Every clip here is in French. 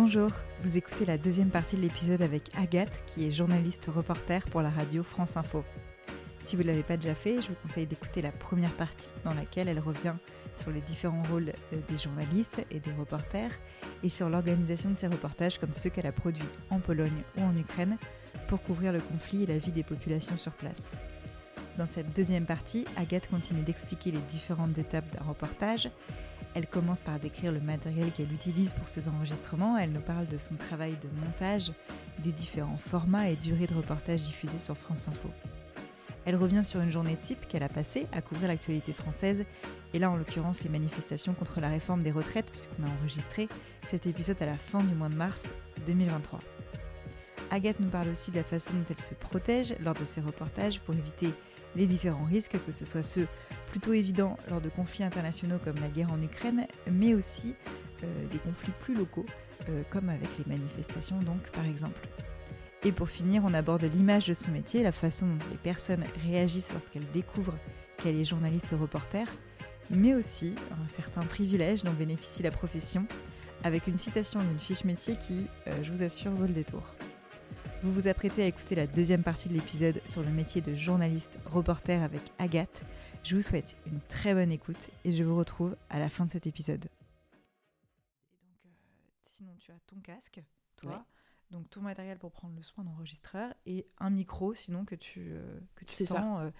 Bonjour, vous écoutez la deuxième partie de l'épisode avec Agathe, qui est journaliste reporter pour la radio France Info. Si vous ne l'avez pas déjà fait, je vous conseille d'écouter la première partie dans laquelle elle revient sur les différents rôles euh, des journalistes et des reporters et sur l'organisation de ces reportages comme ceux qu'elle a produits en Pologne ou en Ukraine pour couvrir le conflit et la vie des populations sur place. Dans cette deuxième partie, Agathe continue d'expliquer les différentes étapes d'un reportage. Elle commence par décrire le matériel qu'elle utilise pour ses enregistrements. Elle nous parle de son travail de montage, des différents formats et durées de reportage diffusés sur France Info. Elle revient sur une journée type qu'elle a passée à couvrir l'actualité française, et là en l'occurrence les manifestations contre la réforme des retraites, puisqu'on a enregistré cet épisode à la fin du mois de mars 2023. Agathe nous parle aussi de la façon dont elle se protège lors de ses reportages pour éviter les différents risques, que ce soit ceux plutôt évidents lors de conflits internationaux comme la guerre en Ukraine, mais aussi euh, des conflits plus locaux, euh, comme avec les manifestations donc par exemple. Et pour finir, on aborde l'image de son métier, la façon dont les personnes réagissent lorsqu'elles découvrent qu'elle est journaliste reporter, mais aussi un certain privilège dont bénéficie la profession, avec une citation d'une fiche métier qui, euh, je vous assure, vaut le détour. Vous vous apprêtez à écouter la deuxième partie de l'épisode sur le métier de journaliste reporter avec Agathe. Je vous souhaite une très bonne écoute et je vous retrouve à la fin de cet épisode. euh, sinon, tu as ton casque, toi donc tout matériel pour prendre le soin d'enregistreur et un micro sinon que tu euh, que tu tends, euh,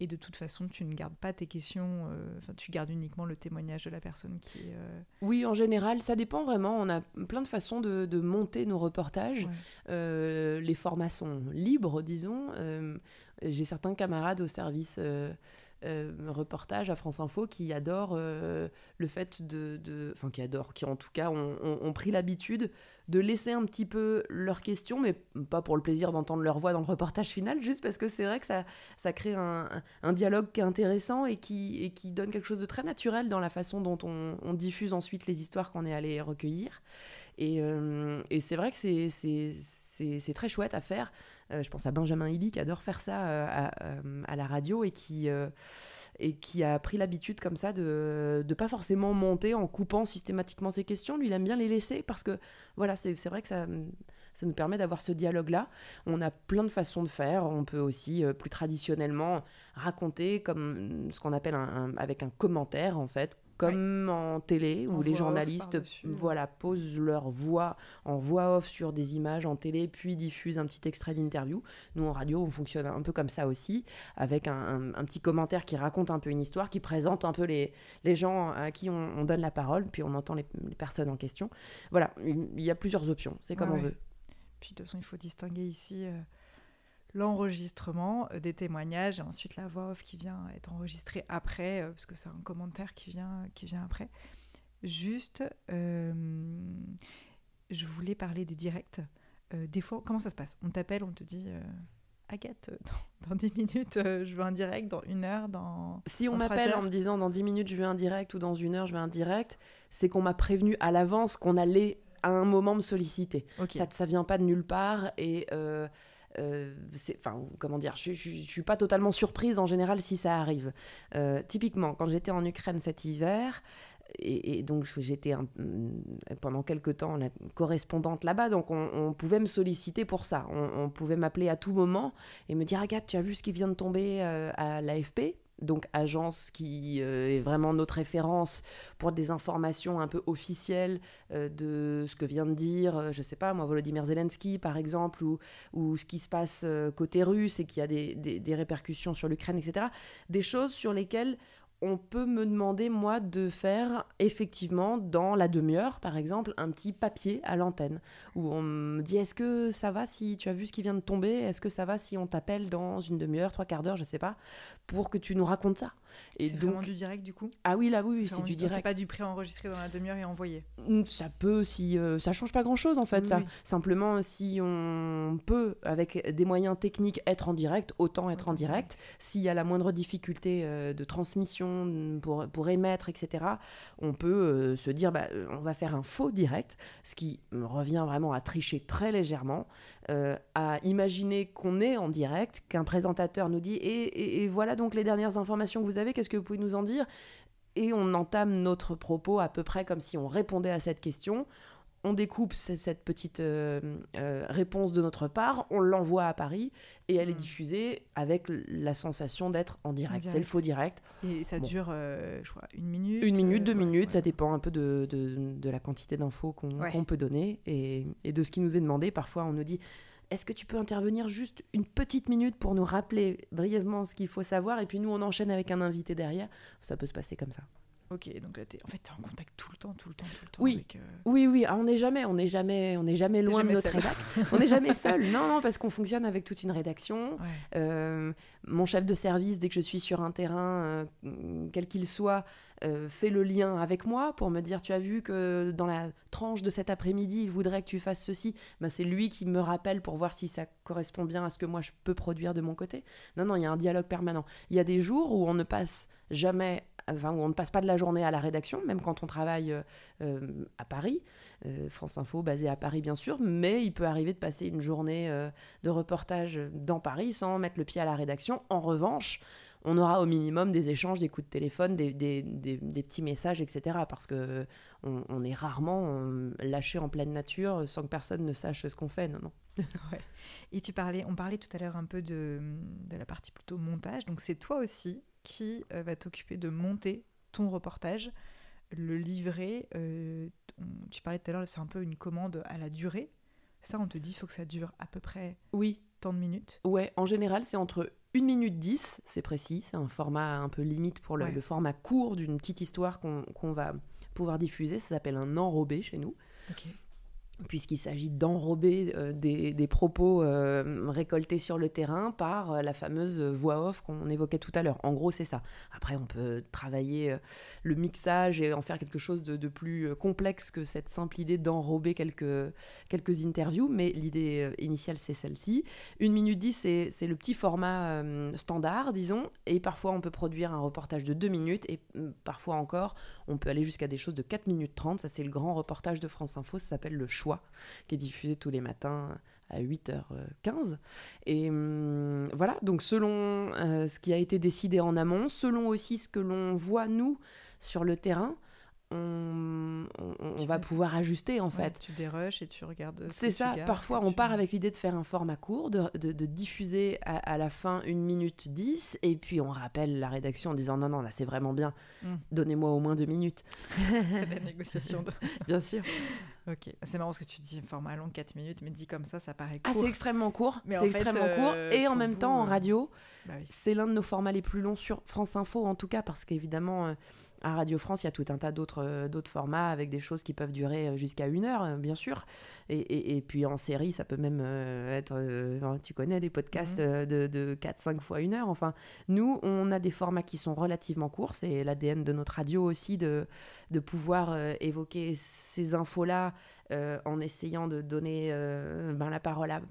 et de toute façon tu ne gardes pas tes questions euh, enfin tu gardes uniquement le témoignage de la personne qui est oui en général ça dépend vraiment. On a plein de façons de, de monter nos reportages. Les formats sont libres disons. J'ai certains camarades au service euh, reportage à France Info qui adorent euh, le fait de, Enfin, qui adorent, qui en tout cas ont, pris l'habitude de laisser un petit peu leurs questions, mais pas pour le plaisir d'entendre leur voix dans le reportage final, juste parce que c'est vrai que ça, crée un, dialogue qui est intéressant et qui, donne quelque chose de très naturel dans la façon dont on, diffuse ensuite les histoires qu'on est allé recueillir. Et, euh, c'est vrai que c'est très chouette à faire. Euh, je pense à Benjamin Hilly qui adore faire ça euh, euh, à, la radio et qui, et qui a pris l'habitude comme ça de ne pas forcément monter en coupant systématiquement ses questions. Lui, il aime bien les laisser parce que voilà, c'est vrai que ça, ça nous permet d'avoir ce dialogue-là. On a plein de façons de faire. On peut aussi, plus traditionnellement, raconter comme ce qu'on appelle un, avec un commentaire, en fait, comme en télé où les journalistes voilà posent leur voix en voix off sur des images en télé puis diffusent un petit extrait d'interview. Nous en radio on fonctionne un peu comme ça aussi avec un, petit commentaire qui raconte un peu une histoire, qui présente un peu les, les gens à qui on, donne la parole puis on entend les, personnes en question. Voilà, il y a plusieurs options, c'est comme on veut. Puis de toute façon il faut distinguer ici. Euh, l'enregistrement euh, des témoignages et ensuite la voix off qui vient être enregistrée après, euh, parce que c'est un commentaire qui vient, qui vient après. Juste, euh, je voulais parler des directs. des fois, comment ça se passe? On t'appelle, on te dit Agathe, dans, dans 10 minutes, je veux un direct, dans une heure, dans. Si on m'appelle en me disant dans 10 minutes, je veux un direct ou dans une heure, je veux un direct, c'est qu'on m'a prévenu à l'avance qu'on allait à un moment me solliciter. Ça, ça vient pas de nulle part et enfin, comment dire, je, je, suis pas totalement surprise en général si ça arrive. Euh, typiquement, quand j'étais en Ukraine cet hiver, et, donc j'étais pendant quelques temps la correspondante là-bas, donc on, pouvait me solliciter pour ça. On, pouvait m'appeler à tout moment et me dire Agathe, tu as vu ce qui vient de tomber euh, à l'AFP donc agence qui euh, est vraiment notre référence pour des informations un peu officielles euh, de ce que vient de dire, euh, je sais pas moi, Volodymyr Zelensky par exemple, ou, ou ce qui se passe côté russe et qui a des, des répercussions sur l'Ukraine, etc. Des choses sur lesquelles on peut me demander, moi, de faire effectivement, dans la demi-heure, par exemple, un petit papier à l'antenne, où on me dit, est-ce que ça va si tu as vu ce qui vient de tomber? Est-ce que ça va si on t'appelle dans une demi-heure, trois quarts d'heure, je sais pas, pour que tu nous racontes ça? Et c'est vraiment du direct, du coup? Ah oui, là, oui, c'est du direct. C'est pas du pré-enregistré dans la demi-heure et envoyé? Mm, Ça peut, si... Euh, ça change pas grand-chose, en fait, ça. Simplement, si on peut, avec des moyens techniques, être en direct, autant être en direct. S'il y a la moindre difficulté euh, de transmission, pour, pour émettre, etc., on peut euh, se dire bah, euh, on va faire un faux direct, ce qui revient vraiment à tricher très légèrement, euh, à imaginer qu'on est en direct, qu'un présentateur nous dit et, et, voilà donc les dernières informations que vous avez, qu'est-ce que vous pouvez nous en dire? Et on entame notre propos à peu près comme si on répondait à cette question on découpe cette petite euh, euh, réponse de notre part, on l'envoie à Paris et elle est hmm. diffusée avec la sensation d'être en direct. C'est le faux direct. Et ça dure, euh, je crois, une minute Une minute, deux minutes, ça dépend un peu de, de, la quantité d'infos qu'on peut donner et, et, de ce qui nous est demandé. Parfois, on nous dit est-ce que tu peux intervenir juste une petite minute pour nous rappeler brièvement ce qu'il faut savoir et puis nous, on enchaîne avec un invité derrière? Ça peut se passer comme ça. Ok, donc là, es, en fait, tu es en contact tout le temps, tout le temps, tout le temps. Oui, euh, oui, oui. Ah, on n'est jamais, on n'est jamais, on n'est jamais loin de notre rédac. on n'est jamais seul. Non, non, parce qu'on fonctionne avec toute une rédaction. Euh, mon chef de service, dès que je suis sur un terrain, euh, quel qu'il soit, fait le lien avec moi pour me dire, tu as vu que dans la tranche de cet après-midi, il voudrait que tu fasses ceci. Ben, c'est lui qui me rappelle pour voir si ça correspond bien à ce que moi je peux produire de mon côté. Non, non, il y a un dialogue permanent. Il y a des jours où on ne passe jamais enfin, on ne passe pas de la journée à la rédaction, même quand on travaille euh, euh, à Paris. Euh, France Info, basée à Paris bien sûr, mais il peut arriver de passer une journée de reportage dans Paris sans mettre le pied à la rédaction. En revanche, on aura au minimum des échanges, des coups de téléphone, des, petits messages, etc. Parce que on, est rarement lâché en pleine nature sans que personne ne sache ce qu'on fait. Non, non. Et tu parlais, on parlait tout à l'heure un peu de la partie plutôt montage. Donc c'est toi aussi qui euh, va t'occuper de monter ton reportage, le livrer. Euh, tu parlais tout à l'heure, c'est un peu une commande à la durée. Ça, on te dit, il faut que ça dure à peu près oui. tant de minutes. Ouais, en général, c'est entre 1 minute 10, c'est précis, c'est un format un peu limite pour le, format court d'une petite histoire qu'on va pouvoir diffuser. Ça s'appelle un enrobé chez nous. Ok puisqu'il s'agit d'enrober euh, des, propos euh, récoltés sur le terrain par euh, la fameuse voix off qu'on évoquait tout à l'heure. En gros, c'est ça. Après, on peut travailler le mixage et en faire quelque chose de, plus complexe que cette simple idée d'enrober quelques, quelques interviews, mais l'idée initiale, c'est celle-ci. Une minute dix, c'est le petit format standard, disons, et parfois on peut produire un reportage de deux minutes, et mm, parfois encore, on peut aller jusqu'à des choses de 4 minutes 30. Ça, c'est le grand reportage de France Info, ça s'appelle Le Choix qui est diffusé tous les matins à 8h15. Et hum, voilà, donc selon euh, ce qui a été décidé en amont, selon aussi ce que l'on voit nous sur le terrain, on, va pouvoir ajuster en fait. Tu dérushes et tu regardes. C'est ça, parfois on part avec l'idée de faire un format court, de, diffuser à, la fin une minute 10, et puis on rappelle la rédaction en disant non, non, là c'est vraiment bien, hmm. donnez-moi au moins deux minutes. la négociation. Bien sûr. Ok, c'est marrant ce que tu dis, format long 4 minutes, mais dit comme ça, ça paraît court. Ah, c'est extrêmement court, c'est extrêmement court, euh, et en même temps en euh, radio, bah c'est l'un de nos formats les plus longs sur France Info en tout cas, parce qu'évidemment... À Radio France, il y a tout un tas d'autres euh, formats avec des choses qui peuvent durer euh, jusqu'à une heure, euh, bien sûr. Et, et, puis en série, ça peut même être, tu connais, des podcasts mhm. de, de 4-5 fois une heure. Enfin, nous, on a des formats qui sont relativement courts. C'est l'ADN de notre radio aussi de, de pouvoir évoquer ces infos-là en essayant de donner ben, la parole à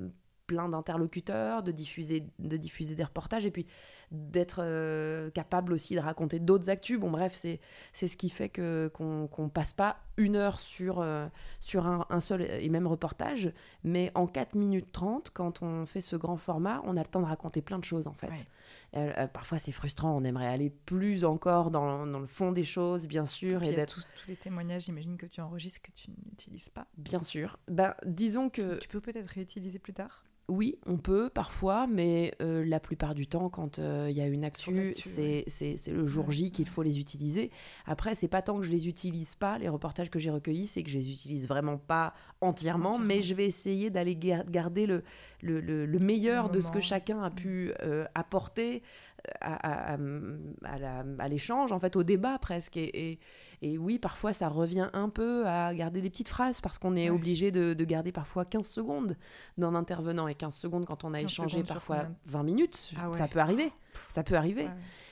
plein d'interlocuteurs, de diffuser, de diffuser des reportages et puis d'être euh, capable aussi de raconter d'autres actus. Bon, bref, c'est, ce qui fait que, qu'on ne passe pas une heure sur, euh, sur un, seul et même reportage, mais en 4 minutes 30, quand on fait ce grand format, on a le temps de raconter plein de choses en fait. Euh, parfois, c'est frustrant, on aimerait aller plus encore dans, dans le fond des choses, bien sûr. Et, d'être... Tous, tous les témoignages, j'imagine que tu enregistres, que tu n'utilises pas. Bien sûr. Ben, disons que... Tu peux peut-être réutiliser plus tard oui, on peut parfois, mais euh, la plupart du temps, quand il euh, y a une actu, c'est le jour J qu'il faut les utiliser. Après, c'est pas tant que je les utilise pas, les reportages que j'ai recueillis, c'est que je les utilise vraiment pas entièrement, mais je vais essayer d'aller garder le, le, meilleur de ce que chacun a pu euh, apporter à, à, l'échange, en fait, au débat presque. Et, et, oui, parfois, ça revient un peu à garder des petites phrases parce qu'on est obligé de, garder parfois 15 secondes d'un intervenant. Et 15 secondes, quand on a échangé parfois 20 minutes, ah ça peut arriver. Ça peut arriver.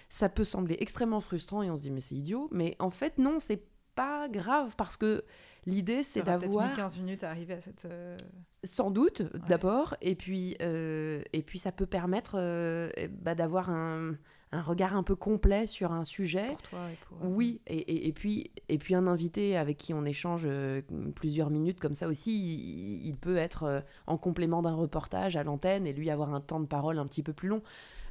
Ça peut sembler extrêmement frustrant et on se dit, mais c'est idiot. Mais en fait, non, c'est pas grave parce que L'idée, c'est d'avoir. 15 minutes à arriver à cette. Euh, Sans doute, d'abord. Et, puis, euh, et puis, ça peut permettre euh, bah, d'avoir un, un, regard un peu complet sur un sujet. Pour toi et pour. Oui. Et, et, puis, et puis, un invité avec qui on échange plusieurs minutes comme ça aussi, il, peut être en complément d'un reportage à l'antenne et lui avoir un temps de parole un petit peu plus long.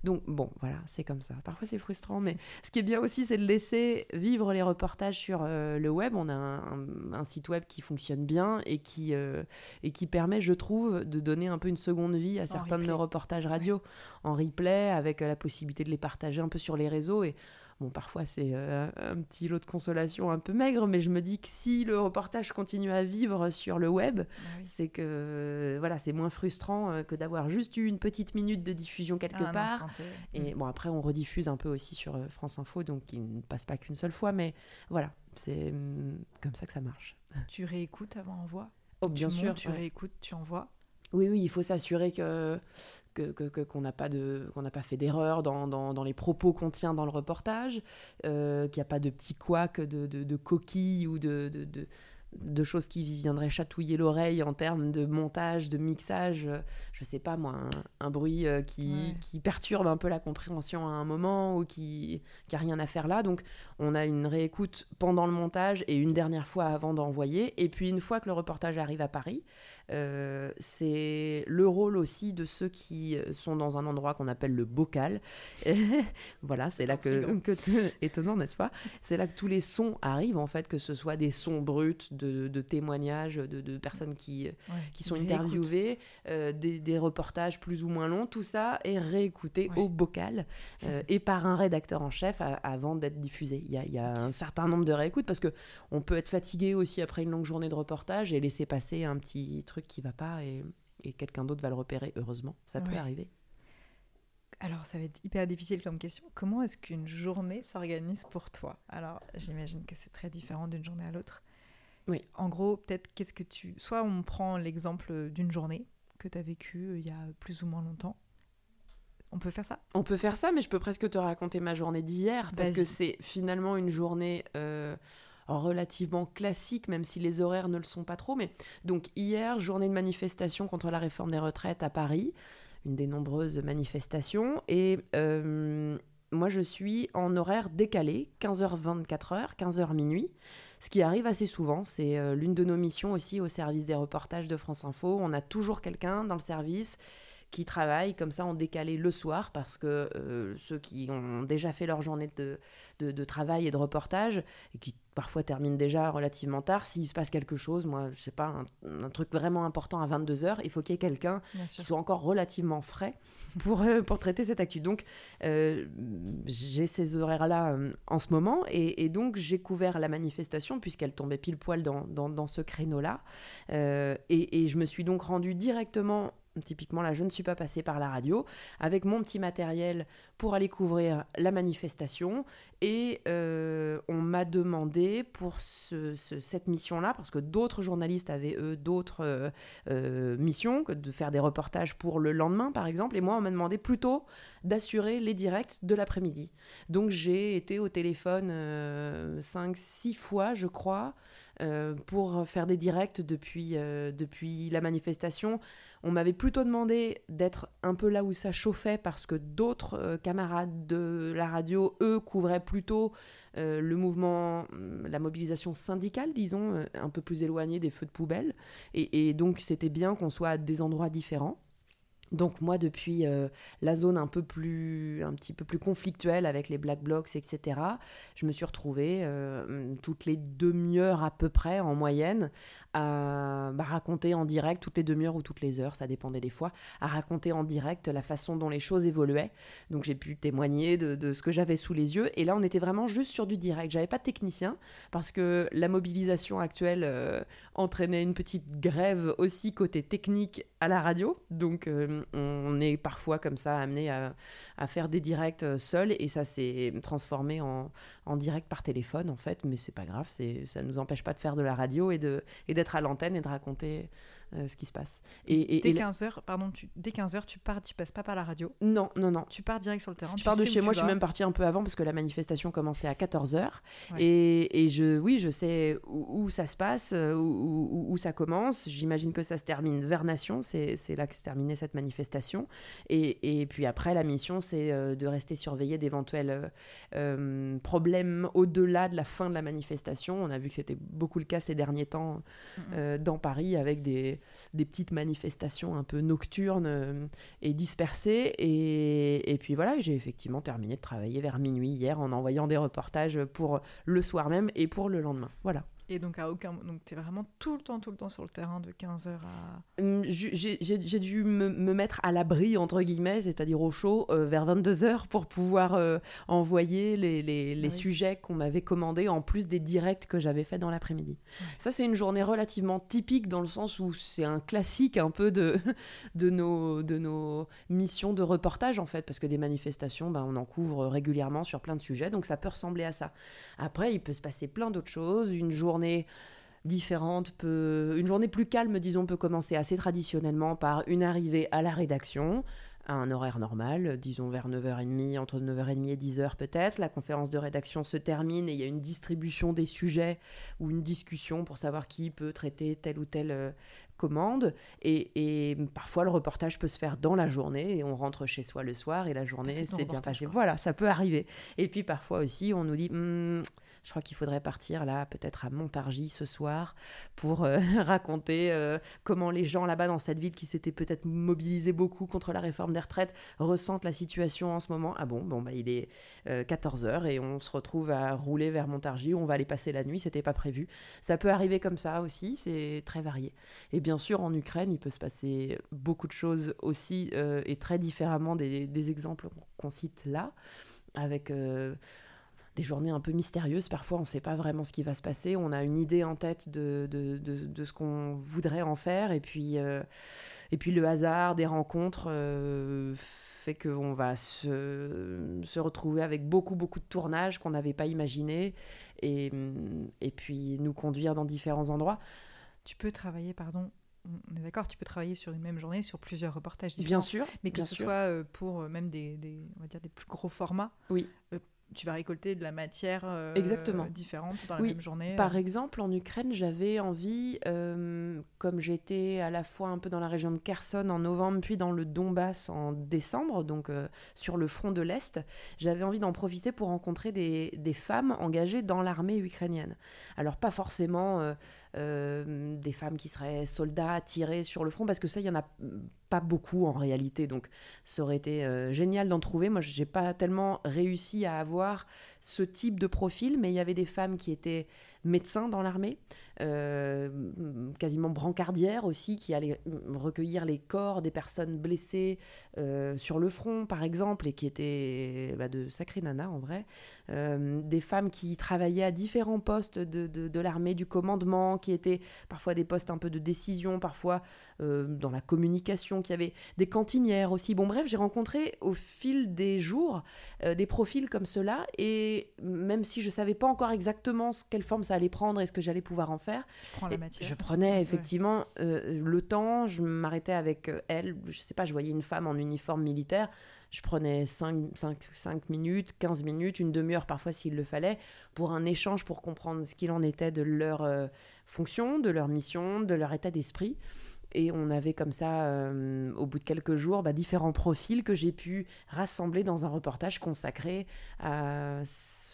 Donc bon, voilà, c'est comme ça. Parfois c'est frustrant, mais ce qui est bien aussi, c'est de laisser vivre les reportages sur euh, le web. On a un, site web qui fonctionne bien et qui, euh, et qui permet, je trouve, de donner un peu une seconde vie à certains de nos reportages radio en replay, avec la possibilité de les partager un peu sur les réseaux. Et Bon, parfois c'est euh, un petit lot de consolation un peu maigre, mais je me dis que si le reportage continue à vivre sur le web, bah c'est que voilà, c'est moins frustrant euh, que d'avoir juste eu une petite minute de diffusion quelque ah, part. Et bon, après on rediffuse un peu aussi sur euh, France Info, donc il ne passe pas qu'une seule fois, mais voilà, c'est mm, comme ça que ça marche. Tu réécoutes avant envoi Oh, bien sûr. tu réécoutes, tu envoies? Oui, oui, il faut s'assurer que qu'on n'a pas de pas fait d'erreur dans, dans, les propos qu'on tient dans le reportage, euh, qu'il n'y a pas de petits couacs de, de, coquilles ou de, de choses qui viendraient chatouiller l'oreille en termes de montage, de mixage, je sais pas moi, un, bruit euh, qui, qui, perturbe un peu la compréhension à un moment ou qui n'a rien à faire là. Donc on a une réécoute pendant le montage et une dernière fois avant d'envoyer. Et puis une fois que le reportage arrive à Paris, euh, c'est le rôle aussi de ceux qui sont dans un endroit qu'on appelle le bocal. voilà, c'est là que, que étonnant, n'est-ce pas? C'est là que tous les sons arrivent en fait, que ce soit des sons bruts de, témoignages de, personnes qui, qui sont interviewées, euh, des, reportages plus ou moins longs, tout ça est réécouté au bocal euh, et par un rédacteur en chef avant d'être diffusé. Il y a, y a un certain nombre de réécoutes parce que on peut être fatigué aussi après une longue journée de reportage et laisser passer un petit truc truc qui va pas et, quelqu'un d'autre va le repérer, heureusement. Ça peut arriver. Alors, ça va être hyper difficile comme question. Comment est-ce qu'une journée s'organise pour toi? Alors, j'imagine que c'est très différent d'une journée à l'autre. Oui. En gros, peut-être qu'est-ce que tu. Soit on prend l'exemple d'une journée que tu as vécue euh, il y a plus ou moins longtemps. On peut faire ça? On peut faire ça, mais je peux presque te raconter ma journée d'hier, parce que c'est finalement une journée euh, relativement classique, même si les horaires ne le sont pas trop. Mais donc hier, journée de manifestation contre la réforme des retraites à Paris, une des nombreuses manifestations. Et euh, moi, je suis en horaire décalé, 15h, 24h, 15h minuit. Ce qui arrive assez souvent, c'est euh, l'une de nos missions aussi au service des reportages de France Info. On a toujours quelqu'un dans le service qui travaillent comme ça en décalé le soir parce que euh, ceux qui ont déjà fait leur journée de, de, travail et de reportage et qui parfois terminent déjà relativement tard, s'il se passe quelque chose, moi je sais pas, un, truc vraiment important à 22h, il faut qu'il y ait quelqu'un qui soit encore relativement frais pour, euh, pour traiter cette actu. Donc euh, j'ai ces horaires-là en ce moment et, donc j'ai couvert la manifestation puisqu'elle tombait pile poil dans, dans, dans ce créneau-là et, et je me suis donc rendue directement Typiquement, là, je ne suis pas passée par la radio avec mon petit matériel pour aller couvrir la manifestation. Et euh, on m'a demandé pour cette mission-là, parce que d'autres journalistes avaient, eux, d'autres euh, euh, missions, que de faire des reportages pour le lendemain, par exemple. Et moi, on m'a demandé plutôt d'assurer les directs de l'après-midi. Donc, j'ai été au téléphone 5-6 fois, je crois. pour faire des directs depuis, depuis la manifestation on m'avait plutôt demandé d'être un peu là où ça chauffait parce que d'autres euh, camarades de la radio, eux, couvraient plutôt euh, le mouvement, hum, la mobilisation syndicale, disons, euh, un peu plus éloigné des feux de poubelle. Et, donc, c'était bien qu'on soit à des endroits différents. Donc moi, depuis la zone un peu plus, un petit peu plus conflictuelle avec les black blocs, etc., je me suis retrouvée toutes les demi-heures à peu près en moyenne à bah, raconter en direct, toutes les demi-heures ou toutes les heures, ça dépendait des fois, à raconter en direct la façon dont les choses évoluaient. Donc j'ai pu témoigner de, ce que j'avais sous les yeux. Et là, on était vraiment juste sur du direct. J'avais pas de technicien parce que la mobilisation actuelle euh, entraînait une petite grève aussi côté technique à la radio. Donc on est parfois comme ça amené à, faire des directs euh, seuls et ça s'est transformé en, direct par téléphone en fait, mais c'est pas grave, ça nous empêche pas de faire de la radio et d'être à l'antenne et de raconter euh, ce qui se passe. Et, dès 15h, pardon, tu, dès 15h, tu pars, tu passes pas par la radio Non, non, non. Tu pars direct sur le terrain. Je pars de chez moi, je suis même partie un peu avant parce que la manifestation commençait à 14h. Et, je, oui, je sais où, ça se passe, euh, où, où, ça commence. J'imagine que ça se termine vers Nation, c'est là que se terminait cette manifestation. Et, et puis après, la mission, c'est euh, de rester surveillé d'éventuels problèmes au-delà de la fin de la manifestation. On a vu que c'était beaucoup le cas ces derniers temps dans Paris avec des des petites manifestations un peu nocturnes et dispersées. Et, et puis voilà, j'ai effectivement terminé de travailler vers minuit hier en envoyant des reportages pour le soir même et pour le lendemain. Voilà. Et donc, à aucun donc tu es vraiment tout le temps, tout le temps sur le terrain de 15h à. Hum, j'ai dû me, me, mettre à l'abri, entre guillemets, c'est-à-dire au chaud, euh, vers 22h pour pouvoir euh, envoyer les, les, les ah sujets qu'on m'avait commandés en plus des directs que j'avais fait dans l'après-midi. Ça, c'est une journée relativement typique dans le sens où c'est un classique un peu de, de, nos, de nos missions de reportage, en fait, parce que des manifestations, ben, on en couvre régulièrement sur plein de sujets, donc ça peut ressembler à ça. Après, il peut se passer plein d'autres choses. Une journée différente peut... Une journée plus calme, disons, peut commencer assez traditionnellement par une arrivée à la rédaction, à un horaire normal, disons vers 9h30, entre 9h30 et 10h peut-être. La conférence de rédaction se termine et il y a une distribution des sujets ou une discussion pour savoir qui peut traiter telle ou telle euh, commande. Et, et, parfois, le reportage peut se faire dans la journée et on rentre chez soi le soir et la journée s'est bien passée. Voilà, ça peut arriver. Et puis parfois aussi, on nous dit... Hmm, je crois qu'il faudrait partir là, peut-être à Montargis ce soir, pour euh, raconter euh, comment les gens là-bas dans cette ville qui s'étaient peut-être mobilisés beaucoup contre la réforme des retraites ressentent la situation en ce moment. Ah bon, bon bah, il est 14h euh, et on se retrouve à rouler vers Montargis, on va aller passer la nuit, c'était pas prévu. Ça peut arriver comme ça aussi, c'est très varié. Et bien sûr, en Ukraine, il peut se passer beaucoup de choses aussi et très différemment des, exemples qu'on cite là, avec des journées un peu mystérieuses. Parfois, on ne sait pas vraiment ce qui va se passer. On a une idée en tête de, de, de, ce qu'on voudrait en faire. Et puis, euh, et puis le hasard des rencontres euh, fait qu'on va se, se, retrouver avec beaucoup, beaucoup de tournages qu'on n'avait pas imaginé. Et, et puis nous conduire dans différents endroits. Tu peux travailler, pardon, on est d'accord, tu peux travailler sur une même journée sur plusieurs reportages différents. Bien sûr. Mais que ce soit euh, pour même des, des, on va dire des plus gros formats. Oui tu vas récolter de la matière euh, Exactement. différente dans la même journée. Par euh. exemple, en Ukraine, j'avais envie, euh, comme j'étais à la fois un peu dans la région de Kherson en novembre, puis dans le Donbass en décembre, donc sur le front de l'Est, j'avais envie d'en profiter pour rencontrer des, des, femmes engagées dans l'armée ukrainienne. Alors pas forcément euh, des femmes qui seraient soldats tirés sur le front, parce que ça, il y en a pas beaucoup en réalité. Donc, ça aurait été euh, génial d'en trouver. Moi, j'ai pas tellement réussi à avoir ce type de profil, mais il y avait des femmes qui étaient médecins dans l'armée, euh, quasiment brancardières aussi, qui allaient recueillir les corps des personnes blessées euh, sur le front, par exemple, et qui étaient bah, de sacrées nanas en vrai. Euh, des femmes qui travaillaient à différents postes de, de, l'armée, du commandement, qui étaient parfois des postes un peu de décision, parfois dans la communication, qui avaient des cantinières aussi. Bon, bref, j'ai rencontré au fil des jours des profils comme cela, et même si je savais pas encore exactement quelle forme ça allait prendre et ce que j'allais pouvoir en faire. Je prenais effectivement euh, le temps, je m'arrêtais avec euh, elle, je sais pas, je voyais une femme en uniforme militaire, je prenais 5, 5, 5 minutes, 15 minutes, une demi-heure parfois s'il le fallait, pour un échange pour comprendre ce qu'il en était de leur euh, fonction, de leur mission, de leur état d'esprit. Et on avait comme ça, au bout de quelques jours, bah, différents profils que j'ai pu rassembler dans un reportage consacré à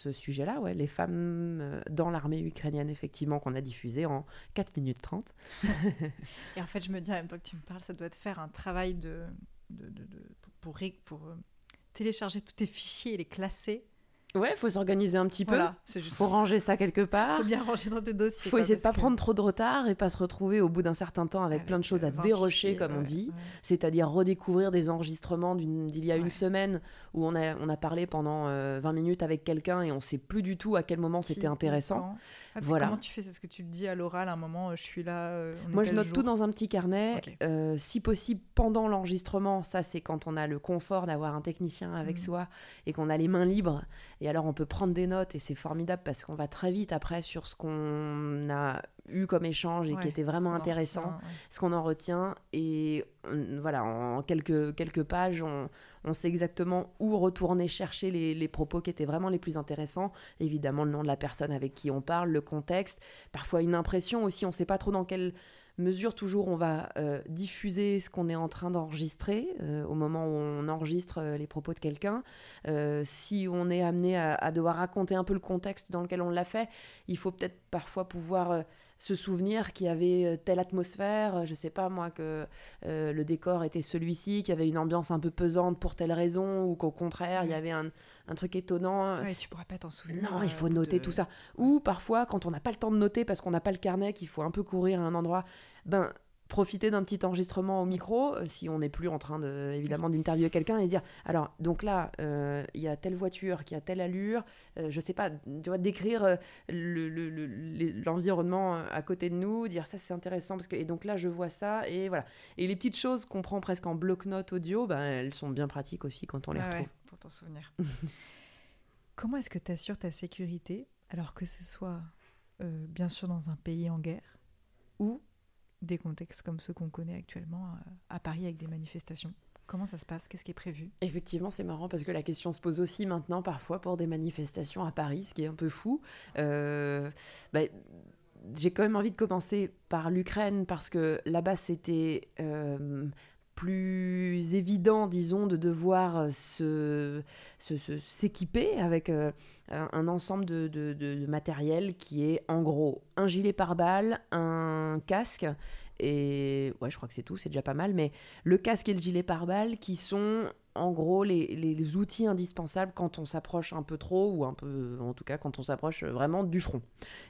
ce sujet-là, ouais, les femmes euh, dans l'armée ukrainienne, effectivement, qu'on a diffusé en 4 minutes 30. et en fait, je me dis en même temps que tu me parles, ça doit te faire un travail de, pour, euh, télécharger tous tes fichiers et les classer Ouais, faut s'organiser un petit peu. Il faut ranger ça quelque part. Faut bien ranger dans tes dossiers. Faut essayer de pas prendre trop de retard et pas se retrouver au bout d'un certain temps avec, plein de choses à dérocher, comme on dit. C'est-à-dire redécouvrir des enregistrements d'il y a une semaine où on a, on a parlé pendant 20 euh, minutes avec quelqu'un et on sait plus du tout à quel moment c'était intéressant. Ah, voilà. Comment tu fais? C'est ce que tu dis à l'oral à un moment, euh, je suis là. Euh, Moi, je note tout dans un petit carnet. si possible, pendant l'enregistrement, ça c'est quand on a le confort d'avoir un technicien avec mmh. soi et qu'on a les mains libres et alors, on peut prendre des notes et c'est formidable parce qu'on va très vite après sur ce qu'on a eu comme échange et qui était vraiment intéressant, ce qu'on en retient. Et voilà, en quelques, quelques pages, on, on, sait exactement où retourner chercher les, propos qui étaient vraiment les plus intéressants. Évidemment, le nom de la personne avec qui on parle, le contexte, parfois une impression aussi, on ne sait pas trop dans quel mesure toujours on va euh, diffuser ce qu'on est en train d'enregistrer euh, au moment où on enregistre euh, les propos de quelqu'un. si on est amené à, devoir raconter un peu le contexte dans lequel on l'a fait, il faut peut-être parfois pouvoir se souvenir qu'il y avait euh, telle atmosphère, je sais pas moi, que euh, le décor était celui-ci, qu'il y avait une ambiance un peu pesante pour telle raison, ou qu'au contraire, il y avait un, un truc étonnant. Ouais, tu pourras pas t'en souvenir. Non, il faut noter tout ça. Ou parfois, quand on n'a pas le temps de noter parce qu'on n'a pas le carnet, qu'il faut un peu courir à un endroit, ben profiter d'un petit enregistrement au micro, euh, si on n'est plus en train de, évidemment d'interviewer quelqu'un et dire alors donc là euh, il y a telle voiture qui a telle allure, euh, je sais pas, tu vois décrire l'environnement le, à côté de nous, dire ça c'est intéressant parce que et donc là je vois ça et voilà et les petites choses qu'on prend presque en bloc-notes audio, ben elles sont bien pratiques aussi quand on les retrouve. pour t'en souvenir. Comment est-ce que tu assures ta sécurité alors que ce soit bien sûr dans un pays en guerre ou des contextes comme ceux qu'on connaît actuellement euh, à Paris avec des manifestations. Comment ça se passe? Qu'est-ce qui est prévu? Effectivement, c'est marrant parce que la question se pose aussi maintenant parfois pour des manifestations à Paris, ce qui est un peu fou. Euh, bah, j'ai quand même envie de commencer par l'Ukraine parce que là-bas c'était euh, plus évident, disons, de devoir se, s'équiper avec un ensemble de, de, matériel qui est en gros un gilet pare-balles, un casque et ouais, je crois que c'est tout, c'est déjà pas mal. Mais le casque et le gilet pare-balles qui sont en gros les, les, outils indispensables quand on s'approche un peu trop ou un peu, en tout cas quand on s'approche vraiment du front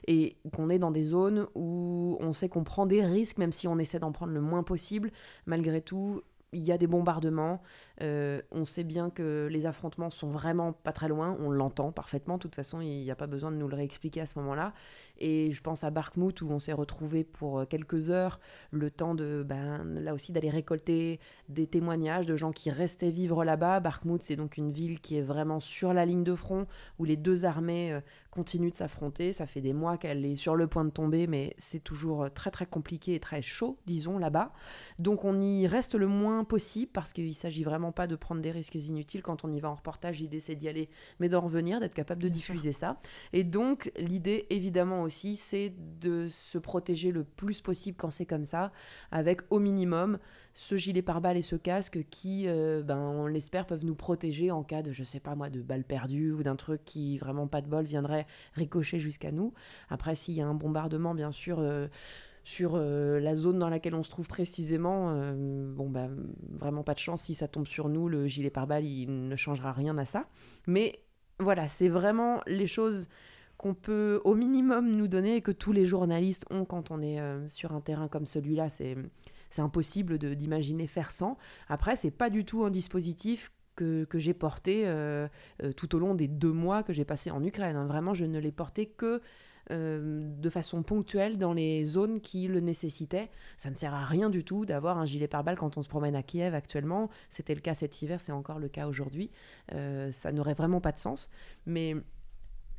et qu'on est dans des zones où on sait qu'on prend des risques, même si on essaie d'en prendre le moins possible. Malgré tout, il y a des bombardements. Euh, on sait bien que les affrontements sont vraiment pas très loin. On l'entend parfaitement. De toute façon, il n'y a pas besoin de nous le réexpliquer à ce moment-là. Et je pense à Barkmout où on s'est retrouvé pour euh, quelques heures, le temps de, ben, là aussi, d'aller récolter des témoignages de gens qui restaient vivre là-bas. Barkmout, c'est donc une ville qui est vraiment sur la ligne de front où les deux armées euh, continuent de s'affronter. Ça fait des mois qu'elle est sur le point de tomber, mais c'est toujours très très compliqué et très chaud, disons, là-bas. Donc on y reste le moins possible parce qu'il s'agit vraiment pas de prendre des risques inutiles. Quand on y va en reportage, l'idée c'est d'y aller, mais d'en revenir, d'être capable de diffuser ça. Et donc, l'idée évidemment aussi, c'est de se protéger le plus possible quand c'est comme ça, avec au minimum ce gilet pare-balles et ce casque qui, euh, ben, on l'espère, peuvent nous protéger en cas de, je sais pas moi, de balles perdues ou d'un truc qui, vraiment pas de bol, viendrait ricocher jusqu'à nous. Après, s'il y a un bombardement, bien sûr. Euh, sur euh, la zone dans laquelle on se trouve précisément, euh, bon, bah, vraiment pas de chance. Si ça tombe sur nous, le gilet pare-balles, il ne changera rien à ça. Mais voilà, c'est vraiment les choses qu'on peut au minimum nous donner et que tous les journalistes ont quand on est euh, sur un terrain comme celui-là. C'est, impossible d'imaginer faire sans. Après, c'est pas du tout un dispositif que, que j'ai porté tout au long des deux mois que j'ai passé en Ukraine. Hein. Vraiment, je ne l'ai porté que euh, de façon ponctuelle dans les zones qui le nécessitaient. Ça ne sert à rien du tout d'avoir un gilet pare-balles quand on se promène à Kiev actuellement. C'était le cas cet hiver, c'est encore le cas aujourd'hui. Euh, ça n'aurait vraiment pas de sens. Mais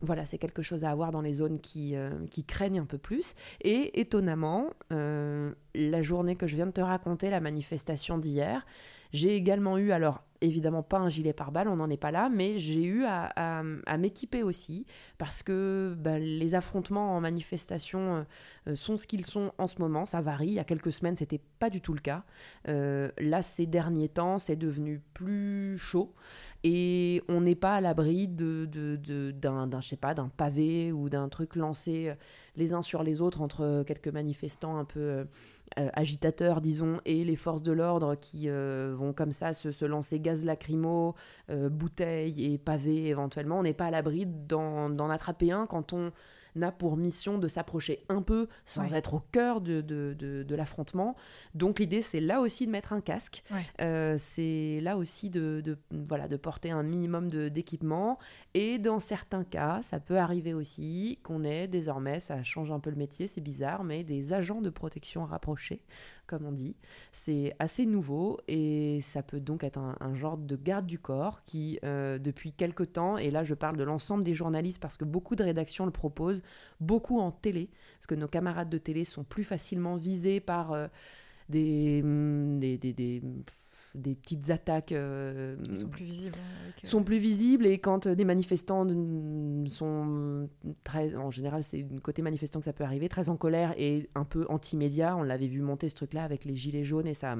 voilà, c'est quelque chose à avoir dans les zones qui, euh, qui craignent un peu plus. Et étonnamment, la journée que je viens de te raconter, la manifestation d'hier, j'ai également eu, alors évidemment pas un gilet pare-balles, on n'en est pas là, mais j'ai eu à, m'équiper aussi, parce que bah, les affrontements en manifestation euh, sont ce qu'ils sont en ce moment, ça varie. Il y a quelques semaines, c'était pas du tout le cas. Euh, là, ces derniers temps, c'est devenu plus chaud et on n'est pas à l'abri de, d'un, d'un pavé ou d'un truc lancé euh, les uns sur les autres entre quelques manifestants un peu euh, agitateurs, disons, et les forces de l'ordre qui euh, vont comme ça se, lancer gaz lacrymo, euh, bouteilles et pavés éventuellement. On n'est pas à l'abri d'en attraper un quand on n'a pour mission de s'approcher un peu sans être au cœur de, de, de, l'affrontement. Donc l'idée, c'est là aussi de mettre un casque. Euh, c'est là aussi de, voilà, de porter un minimum d'équipement. Et dans certains cas, ça peut arriver aussi qu'on ait désormais, ça change un peu le métier, c'est bizarre, mais des agents de protection rapprochés comme on dit. C'est assez nouveau et ça peut donc être un, genre de garde du corps qui, euh, depuis quelque temps, et là je parle de l'ensemble des journalistes parce que beaucoup de rédactions le proposent, beaucoup en télé, parce que nos camarades de télé sont plus facilement visés par euh, des, des petites attaques euh, sont plus visibles. Hein, euh, sont plus visibles et quand des manifestants sont très, en général c'est du côté manifestant que ça peut arriver, très en colère et un peu anti-média. On l'avait vu monter ce truc-là avec les gilets jaunes et ça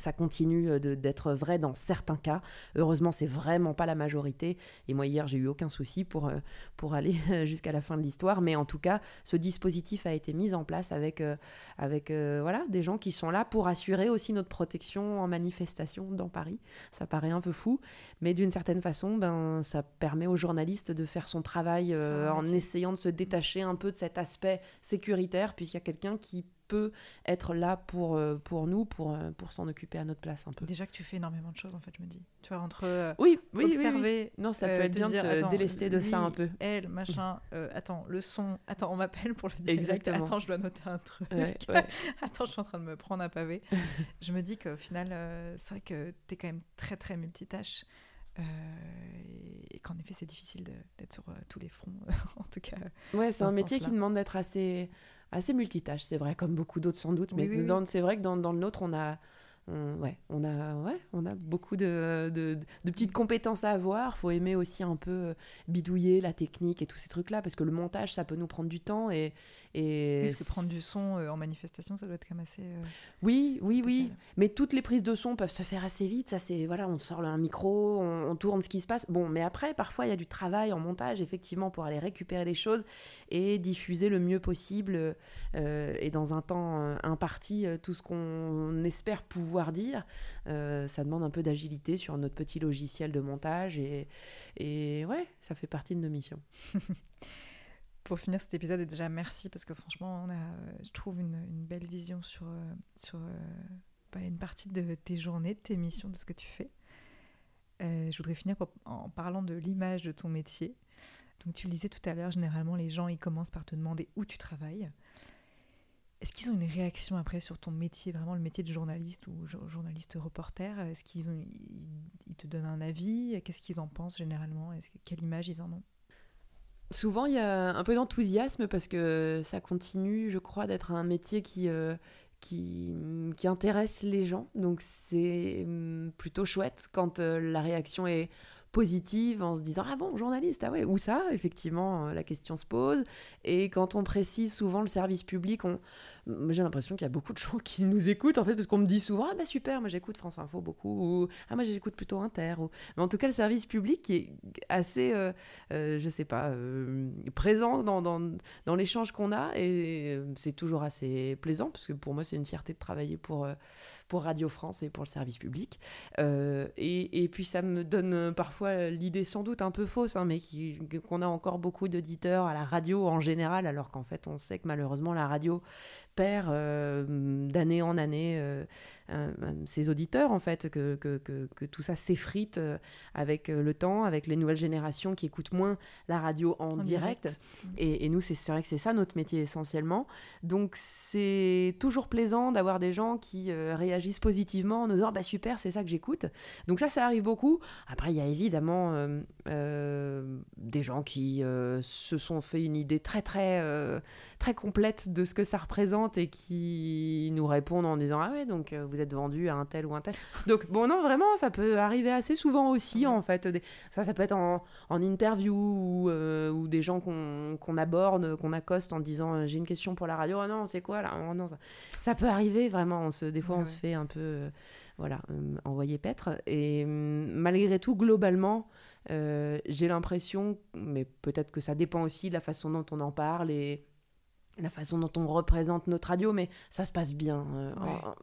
ça continue euh, d'être vrai dans certains cas. Heureusement, c'est vraiment pas la majorité. Et moi, hier, j'ai eu aucun souci pour, euh, pour aller jusqu'à la fin de l'histoire. Mais en tout cas, ce dispositif a été mis en place avec, euh, avec voilà, des gens qui sont là pour assurer aussi notre protection en manifestation dans Paris. Ça paraît un peu fou, mais d'une certaine façon, ben, ça permet aux journalistes de faire son travail en essayant de se détacher un peu de cet aspect sécuritaire, puisqu'il y a quelqu'un qui peut être là pour, euh, pour nous, pour, euh, pour s'en occuper à notre place un peu. Déjà que tu fais énormément de choses, en fait, je me dis. Tu vois, entre euh, oui, oui, observer... Non, ça peut être bien de se délester de ça un peu. Elle, machin, attends, le son, attends, on m'appelle pour le dire. Exactement. Attends, je dois noter un truc. attends, je suis en train de me prendre un pavé. je me dis qu'au final, c'est vrai que tu es quand même très, très multitâche. et qu'en effet, c'est difficile d'être sur tous les fronts, en tout cas. Ouais, c'est un métier qui demande d'être assez assez multitâche, c'est vrai, comme beaucoup d'autres sans doute. Mais c'est vrai que dans, dans, le nôtre, on a, on, ouais, on a, ouais, on a beaucoup de, de, petites compétences à avoir. Il faut aimer aussi un peu bidouiller la technique et tous ces trucs-là, parce que le montage, ça peut nous prendre du temps. Et, et parce que prendre du son euh, en manifestation, ça doit être quand même assez. Euh, oui, oui, oui. Mais toutes les prises de son peuvent se faire assez vite. Ça, c'est voilà, on sort un micro, on, tourne ce qui se passe. Bon, mais après, parfois, il y a du travail en montage, effectivement, pour aller récupérer les choses et diffuser le mieux possible et dans un temps imparti tout ce qu'on espère pouvoir dire. Euh, ça demande un peu d'agilité sur notre petit logiciel de montage et, et ouais, ça fait partie de nos missions. Pour finir cet épisode, et déjà merci parce que franchement, on a, je trouve, une, belle vision sur, euh, sur euh, bah, une partie de tes journées, de tes missions, de ce que tu fais. je voudrais finir en parlant de l'image de ton métier. Donc tu le disais tout à l'heure, généralement les gens ils commencent par te demander où tu travailles. Est-ce qu'ils ont une réaction après sur ton métier, vraiment le métier de journaliste ou journaliste reporter? Est-ce qu'ils ils, te donnent un avis? Qu'est-ce qu'ils en pensent généralement? Quelle image ils en ont? Souvent, il y a un peu d'enthousiasme parce que ça continue, je crois, d'être un métier qui, euh, qui, intéresse les gens. Donc, c'est hum, plutôt chouette quand euh, la réaction est positive en se disant ah bon journaliste ah ouais où ça effectivement euh, la question se pose et quand on précise souvent le service public on j'ai l'impression qu'il y a beaucoup de gens qui nous écoutent, en fait, parce qu'on me dit souvent Ah, bah super, moi j'écoute France Info beaucoup, ou Ah, moi j'écoute plutôt Inter. Mais en tout cas, le service public est assez, euh, euh, je sais pas, euh, présent dans, dans, dans l'échange qu'on a, et c'est toujours assez plaisant, parce que pour moi, c'est une fierté de travailler pour, pour Radio France et pour le service public. Et, et, puis, ça me donne parfois l'idée, sans doute un peu fausse, hein, mais qu'on a encore beaucoup d'auditeurs à la radio en général, alors qu'en fait, on sait que malheureusement, la radio euh, d'année en année euh, ses auditeurs, en fait, que, que, que, tout ça s'effrite euh, avec le temps, avec les nouvelles générations qui écoutent moins la radio en, direct. Et, et, nous, c'est vrai que c'est ça notre métier essentiellement. Donc, c'est toujours plaisant d'avoir des gens qui réagissent positivement en nous disant bah, super, c'est ça que j'écoute. Donc, ça, ça arrive beaucoup. Après, il y a évidemment des gens qui se sont fait une idée très, très, très complète de ce que ça représente et qui nous répondent en disant Ah ouais, donc euh, vous êtes vendu à un tel ou un tel. Donc, bon, non, vraiment, ça peut arriver assez souvent aussi, en fait. Ça, ça peut être en, en interview ou, euh, ou, des gens qu'on aborde, qu'on accoste en disant euh, J'ai une question pour la radio. Ah non, c'est quoi là? Oh non, ça... ça... peut arriver, vraiment. On se, des fois, on se fait un peu. voilà, envoyer paître. Et hum, malgré tout, globalement, j'ai l'impression, mais peut-être que ça dépend aussi de la façon dont on en parle et la façon dont on représente notre radio, mais ça se passe bien. Euh,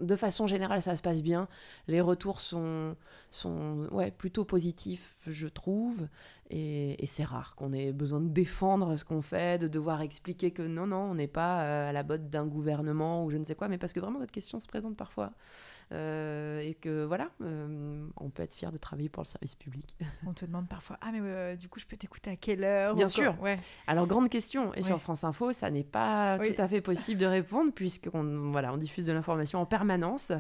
de façon générale, ça se passe bien. Les retours sont, sont ouais, plutôt positifs, je trouve. Et, c'est rare qu'on ait besoin de défendre ce qu'on fait, de devoir expliquer que non, non, on n'est pas euh, à la botte d'un gouvernement ou je ne sais quoi, mais parce que vraiment, cette question se présente parfois. Euh, et que voilà, euh, on peut être fier de travailler pour le service public. On te demande parfois, ah mais euh, du coup je peux t'écouter à quelle heure Bien sûr. Ouais. Alors grande question, et sur France Info, ça n'est pas tout à fait possible de répondre puisqu'on voilà, on diffuse de l'information en permanence.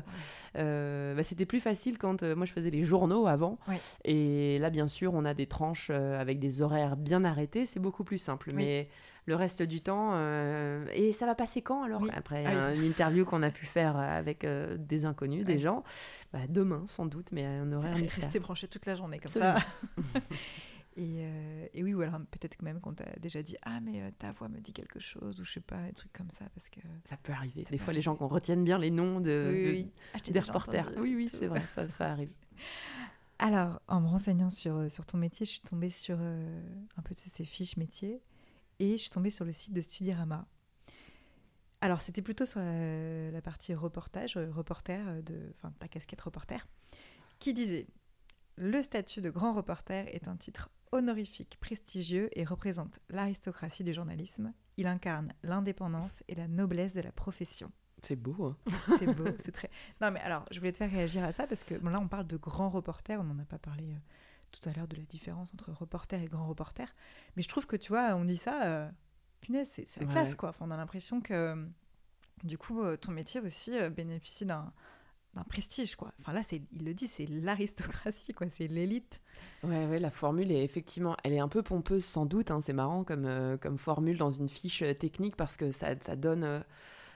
Bah, c'était plus facile quand moi je faisais les journaux avant, et là bien sûr on a des tranches avec des horaires bien arrêtés, c'est beaucoup plus simple. Mais le reste du temps. Euh, et ça va passer quand alors Après ah une interview qu'on a pu faire avec euh, des inconnus, des gens? Bah, demain sans doute, mais on aurait un Rester branché toute la journée comme ça. Et, et, oui, ou alors peut-être même qu'on t'a déjà dit Ah, mais ta voix me dit quelque chose, ou je sais pas, des trucs comme ça. parce que Ça peut arriver. des fois, les gens qu'on retienne bien les noms de, ah, des reporters. Oui, oui, c'est vrai, ça, ça arrive. Alors, en me renseignant sur, sur ton métier, je suis tombée sur un peu de ces fiches métiers et je suis tombée sur le site de Studirama. Alors, c'était plutôt sur la, partie reportage, euh, reporter, euh, de, enfin, ta casquette reporter, qui disait Le statut de grand reporter est un titre honorifique, prestigieux et représente l'aristocratie du journalisme. Il incarne l'indépendance et la noblesse de la profession. C'est beau, hein C'est beau, c'est très. Non, mais alors, je voulais te faire réagir à ça parce que là, on parle de grand reporter, on n'en a pas parlé euh, tout à l'heure de la différence entre reporter et grand reporter. Mais je trouve que, tu vois, on dit ça, punaise, c'est la classe, quoi. on a l'impression que, du coup, euh, ton métier aussi euh, bénéficie d'un prestige quoi. Enfin là c'est il le dit c'est l'aristocratie quoi, c'est l'élite. Ouais ouais, la formule est effectivement elle est un peu pompeuse sans doute hein. c'est marrant comme euh, comme formule dans une fiche technique parce que ça, ça donne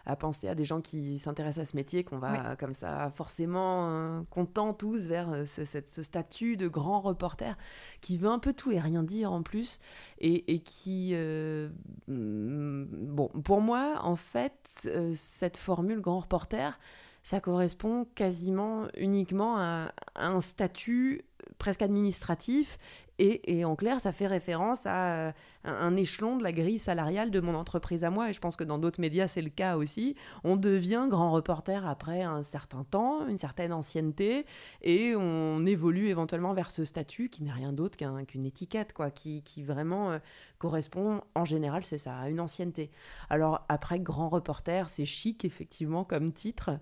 à penser à des gens qui s'intéressent à ce métier, qu'on va comme ça forcément euh, content tous vers euh, ce, ce, statut de grand reporter qui veut un peu tout et rien dire en plus et, et qui, euh, mm, bon, pour moi, en fait, cette formule grand reporter, ça correspond quasiment uniquement à, à un statut presque administratif et, en clair, ça fait référence à un, échelon de la grille salariale de mon entreprise à moi. Et je pense que dans d'autres médias, c'est le cas aussi. On devient grand reporter après un certain temps, une certaine ancienneté, et on évolue éventuellement vers ce statut qui n'est rien d'autre qu'une étiquette, quoi, qui, vraiment euh, correspond, en général, c'est ça, à une ancienneté. Alors après, grand reporter, c'est chic, effectivement, comme titre.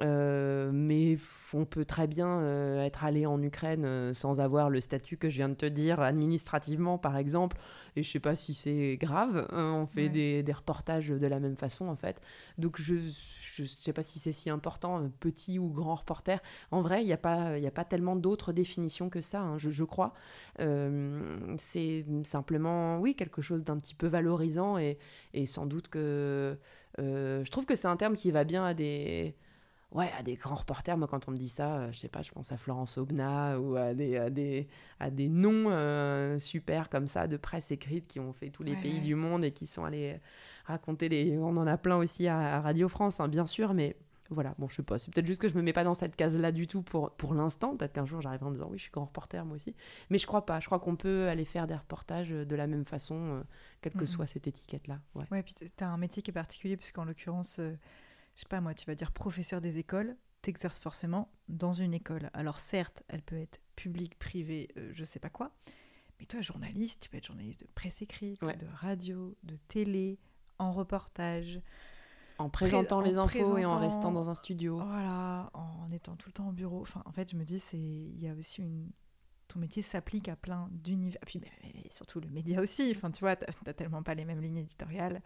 Euh, mais on peut très bien euh, être allé en Ukraine euh, sans avoir le statut que je viens de te dire administrativement par exemple et je sais pas si c'est grave hein, on fait des, des, reportages de la même façon en fait. Donc je je sais pas si c'est si important petit ou grand reporter. En vrai il n'y a pas il a pas tellement d'autres définitions que ça hein, je, je, crois. C'est simplement oui quelque chose d'un petit peu valorisant et, et sans doute que je trouve que c'est un terme qui va bien à des ouais, à des grands reporters, moi quand on me dit ça, euh, je sais pas, je pense à Florence Aubenas ou à des, à des, à des noms euh, super comme ça de presse écrite qui ont fait tous les pays du monde et qui sont allés raconter des... On en a plein aussi à, Radio France, hein, bien sûr, mais voilà, bon, je sais pas, c'est peut-être juste que je me mets pas dans cette case-là du tout pour, pour l'instant. Peut-être qu'un jour j'arriverai en disant oui, je suis grand reporter moi aussi. Mais je crois pas. Je crois qu'on peut aller faire des reportages de la même façon, euh, quelle que soit cette étiquette-là. Ouais, ouais puis tu as un métier qui est particulier, puisqu'en l'occurrence, je sais pas moi, tu vas dire professeur des écoles, t'exerces forcément dans une école. Alors certes, elle peut être publique, privée, euh, je sais pas quoi, mais toi, journaliste, tu peux être journaliste de presse écrite, de radio, de télé, en reportage. En présentant les infos et en restant dans un studio. Voilà, en étant tout le temps au bureau. Enfin, en fait, je me dis, c'est il y a aussi une... Ton métier s'applique à plein d'univers. Et puis, surtout le média aussi. Enfin, tu vois, t'as tellement pas les mêmes lignes éditoriales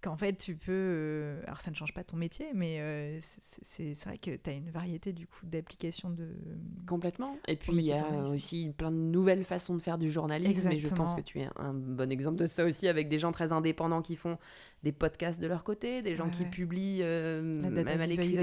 qu'en fait tu peux euh, alors ça ne change pas ton métier mais euh, c'est vrai que tu as une variété du coup d'applications de complètement. Et puis il y a aussi plein de nouvelles façons de faire du journalisme et je pense que tu es un bon exemple de ça aussi avec des gens très indépendants qui font des podcasts de leur côté des gens qui publient euh, même à l'écrit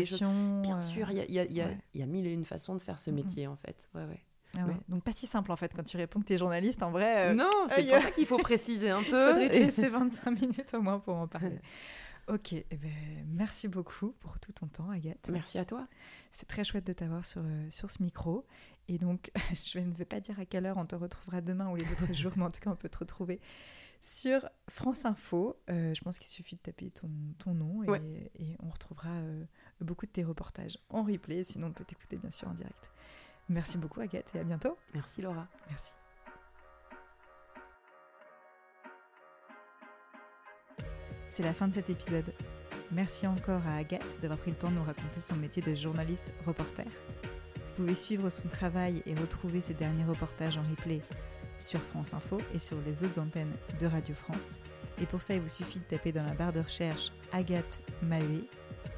bien sûr il y a, y, a, y, a, y a mille et une façons de faire ce métier en fait. Ouais ouais ah Donc pas si simple en fait quand tu réponds que tu es journaliste en vrai. Euh, non, c'est pour ça qu'il faut préciser un peu. Il faudrait te laisser 25 minutes au moins pour en parler. ok, eh ben, merci beaucoup pour tout ton temps Agathe. Merci à toi. C'est très chouette de t'avoir sur, euh, sur ce micro. Et donc je ne vais pas dire à quelle heure on te retrouvera demain ou les autres jours, mais en tout cas on peut te retrouver sur France Info. Euh, je pense qu'il suffit de taper ton, ton nom et, et, on retrouvera beaucoup de tes reportages en replay. Sinon on peut t'écouter bien sûr en direct. Merci beaucoup Agathe et à bientôt. Merci Laura. Merci. C'est la fin de cet épisode. Merci encore à Agathe d'avoir pris le temps de nous raconter son métier de journaliste reporter. Vous pouvez suivre son travail et retrouver ses derniers reportages en replay sur France Info et sur les autres antennes de Radio France. Et pour ça, il vous suffit de taper dans la barre de recherche Agathe Mahé.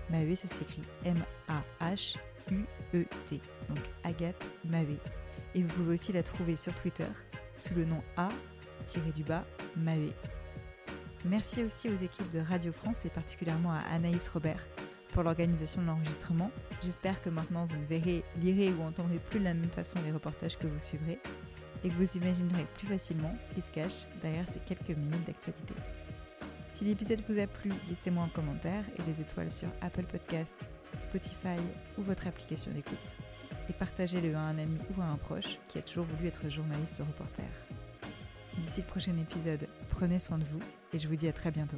Mahé, ça s'écrit M-A-H U-E-T, donc Agathe Mavé. Et vous pouvez aussi la trouver sur Twitter sous le nom A-du-bas. Merci aussi aux équipes de Radio France et particulièrement à Anaïs Robert pour l'organisation de l'enregistrement. J'espère que maintenant vous verrez, lirez ou entendrez plus de la même façon les reportages que vous suivrez. et que vous imaginerez plus facilement ce qui se cache derrière ces quelques minutes d'actualité. Si l'épisode vous a plu, laissez-moi un commentaire et des étoiles sur Apple Podcast, Spotify ou votre application d'écoute. Et partagez-le à un ami ou à un proche qui a toujours voulu être journaliste ou reporter. D'ici le prochain épisode, prenez soin de vous et je vous dis à très bientôt.